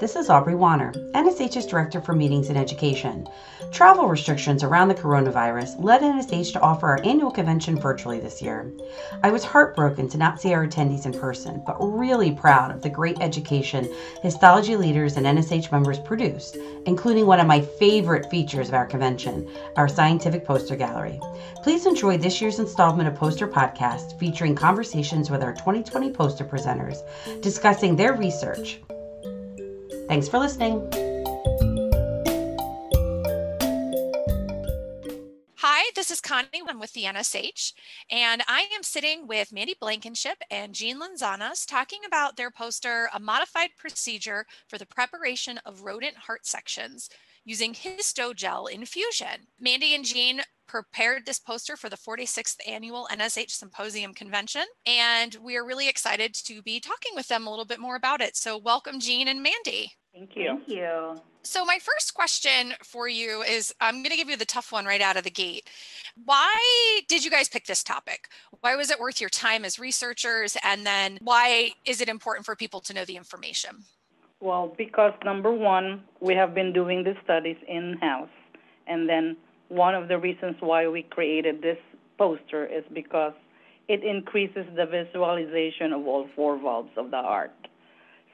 This is Aubrey Warner, NSH's Director for Meetings and Education. Travel restrictions around the coronavirus led NSH to offer our annual convention virtually this year. I was heartbroken to not see our attendees in person, but really proud of the great education histology leaders and NSH members produced, including one of my favorite features of our convention, our scientific poster gallery. Please enjoy this year's installment of Poster Podcast featuring conversations with our 2020 poster presenters discussing their research Thanks for listening. Hi, this is Connie. I'm with the NSH, and I am sitting with Mandy Blankenship and Jean Lanzanas talking about their poster, A Modified Procedure for the Preparation of Rodent Heart Sections using histogel infusion. Mandy and Jean prepared this poster for the 46th annual NSH Symposium Convention, and we are really excited to be talking with them a little bit more about it. So, welcome, Jean and Mandy. Thank you. Thank you. So, my first question for you is I'm going to give you the tough one right out of the gate. Why did you guys pick this topic? Why was it worth your time as researchers? And then why is it important for people to know the information? Well, because number one, we have been doing the studies in house. And then one of the reasons why we created this poster is because it increases the visualization of all four valves of the heart,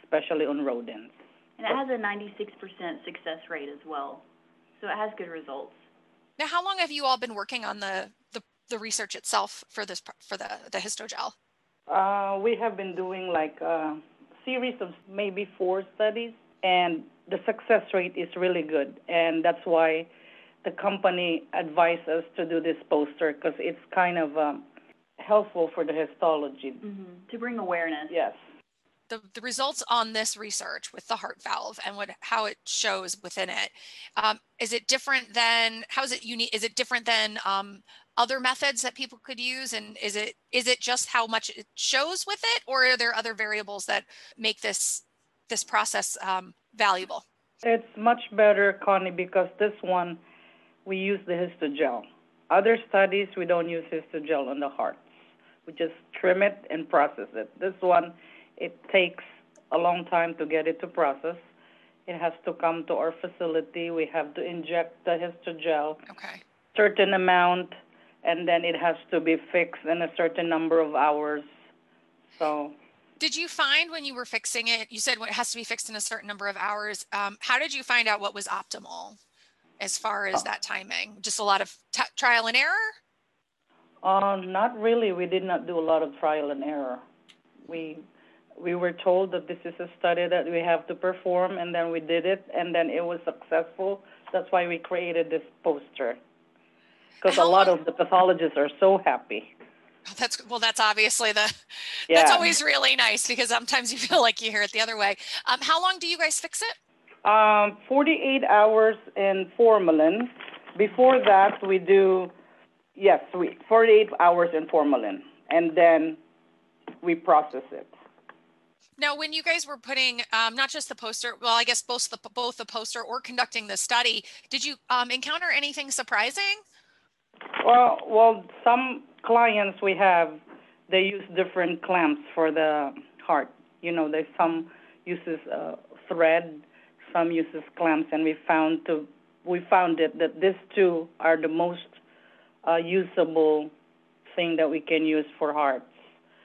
especially on rodents. And it has a 96% success rate as well. So it has good results. Now, how long have you all been working on the, the, the research itself for this for the, the histogel? Uh, we have been doing like a series of maybe four studies, and the success rate is really good. And that's why the company advised us to do this poster because it's kind of um, helpful for the histology. Mm-hmm. To bring awareness. Yes. The, the results on this research with the heart valve and what how it shows within it um, is it different than how is it unique is it different than um, other methods that people could use and is it is it just how much it shows with it or are there other variables that make this this process um, valuable it's much better connie because this one we use the histogel. Other studies, we don't use histogel on the hearts. We just trim it and process it. This one, it takes a long time to get it to process. It has to come to our facility. We have to inject the histogel, okay certain amount, and then it has to be fixed in a certain number of hours. So did you find when you were fixing it you said it has to be fixed in a certain number of hours um, how did you find out what was optimal as far as that timing? Just a lot of t- trial and error? Uh, not really. We did not do a lot of trial and error. We we were told that this is a study that we have to perform, and then we did it, and then it was successful. That's why we created this poster. Because a lot of the pathologists are so happy. That's well. That's obviously the. Yeah. That's always really nice because sometimes you feel like you hear it the other way. Um, how long do you guys fix it? Um, 48 hours in formalin. Before that, we do, yes, we, 48 hours in formalin, and then we process it. Now, when you guys were putting um, not just the poster, well, I guess both the both the poster or conducting the study, did you um, encounter anything surprising? Well, well, some clients we have, they use different clamps for the heart. You know, there's some uses uh, thread some uses clamps, and we found to we found it that these two are the most uh, usable thing that we can use for hearts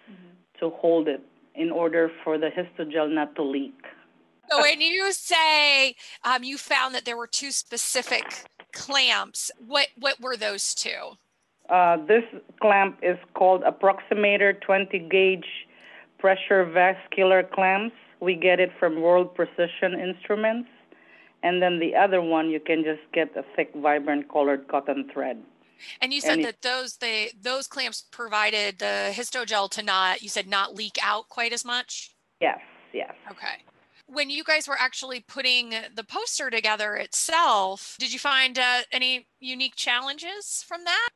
mm-hmm. to hold it in order for the histogel not to leak. So when you say um, you found that there were two specific clamps, what what were those two? Uh, this clamp is called approximator 20 gauge pressure vascular clamps we get it from World Precision Instruments. And then the other one, you can just get a thick, vibrant colored cotton thread. And you said and that those they those clamps provided the histogel to not you said not leak out quite as much. Yes, yes. Okay. When you guys were actually putting the poster together itself, did you find uh, any unique challenges from that?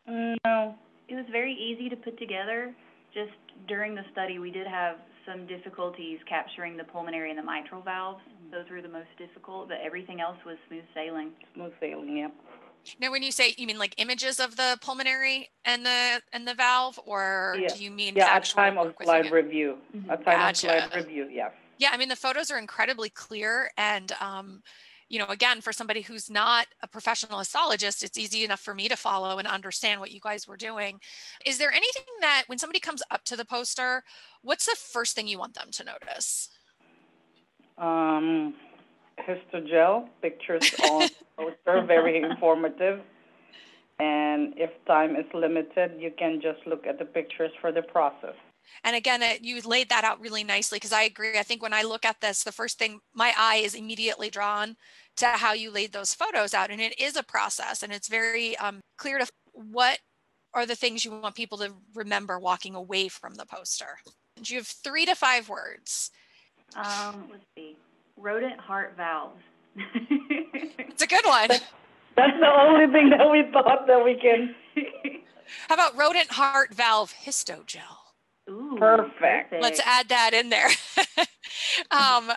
No, it was very easy to put together. Just during the study, we did have some difficulties capturing the pulmonary and the mitral valves. Those were the most difficult, but everything else was smooth sailing. Smooth sailing, yeah. Now, when you say you mean like images of the pulmonary and the and the valve, or yeah. do you mean yeah, actual at time of live review? Mm-hmm. At time gotcha. of live review, yeah. Yeah, I mean, the photos are incredibly clear. And, um, you know, again, for somebody who's not a professional histologist, it's easy enough for me to follow and understand what you guys were doing. Is there anything that when somebody comes up to the poster, what's the first thing you want them to notice? Um, histogel pictures on poster, very informative. And if time is limited, you can just look at the pictures for the process. And again, it, you laid that out really nicely because I agree. I think when I look at this, the first thing my eye is immediately drawn to how you laid those photos out. And it is a process and it's very um, clear to what are the things you want people to remember walking away from the poster. You have three to five words. Um, let's see. Rodent heart valves. it's a good one. That's the only thing that we thought that we can. How about rodent heart valve histogel? Ooh, Perfect. Let's add that in there. um,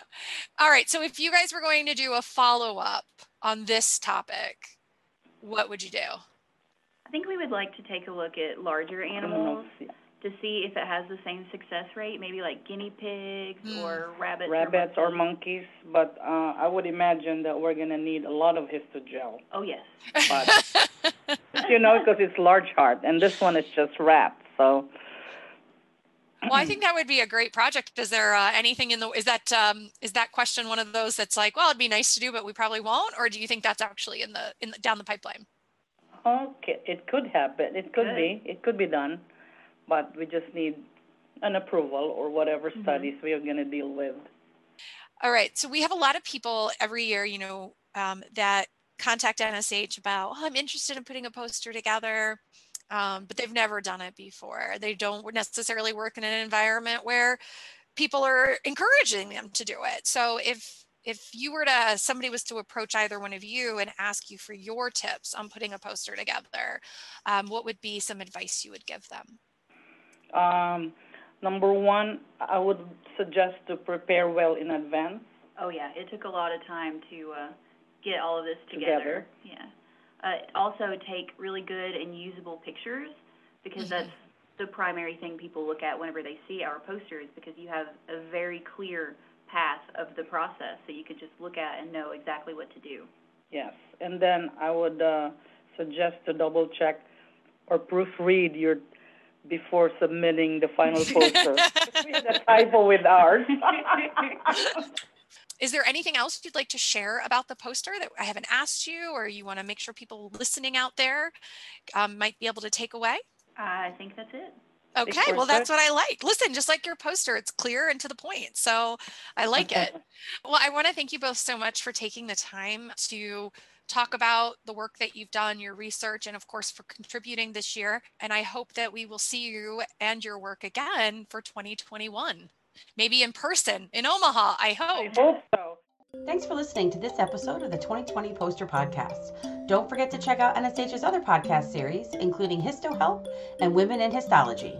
all right. So if you guys were going to do a follow up on this topic, what would you do? I think we would like to take a look at larger animals to see if it has the same success rate, maybe like guinea pigs Mm. or rabbits. Rabbits or monkeys. monkeys, but uh, I would imagine that we're gonna need a lot of histogel. Oh yes. But you know, because it's large heart, and this one is just rats. So Well, I think that would be a great project. Is there uh, anything in the is that um, is that question one of those that's like, well, it'd be nice to do, but we probably won't, or do you think that's actually in the in the, down the pipeline? okay, it could happen. It could Good. be. It could be done, but we just need an approval or whatever Mhm. studies we are gonna deal with. All right. So we have a lot of people every year, you know, um, that contact NSH about, oh, I'm interested in putting a poster together, um, but they've never done it before. They don't necessarily work in an environment where people are encouraging them to do it. So if if you were to somebody was to approach either one of you and ask you for your tips on putting a poster together, um, what would be some advice you would give them? Um, number one, I would suggest to prepare well in advance. Oh yeah. It took a lot of time to uh, get all of this Together. together. Yeah. Uh, also, take really good and usable pictures because Mhm. that's the primary thing people look at whenever they see our posters because you have a very clear path of the process that you could just look at and know exactly what to do. Yes, and then I would uh, suggest to double check or proofread your before submitting the final poster. a typo with ours. Is there anything else you'd like to share about the poster that I haven't asked you, or you want to make sure people listening out there um, might be able to take away? I think that's it. Okay, well, that's what I like. Listen, just like your poster, it's clear and to the point. So I like it. Well, I want to thank you both so much for taking the time to talk about the work that you've done, your research, and of course for contributing this year. And I hope that we will see you and your work again for 2021, maybe in person in Omaha. I I hope. hope so. Thanks for listening to this episode of the 2020 Poster Podcast. Don't forget to check out NSH's other podcast series, including Histo Help and Women in Histology.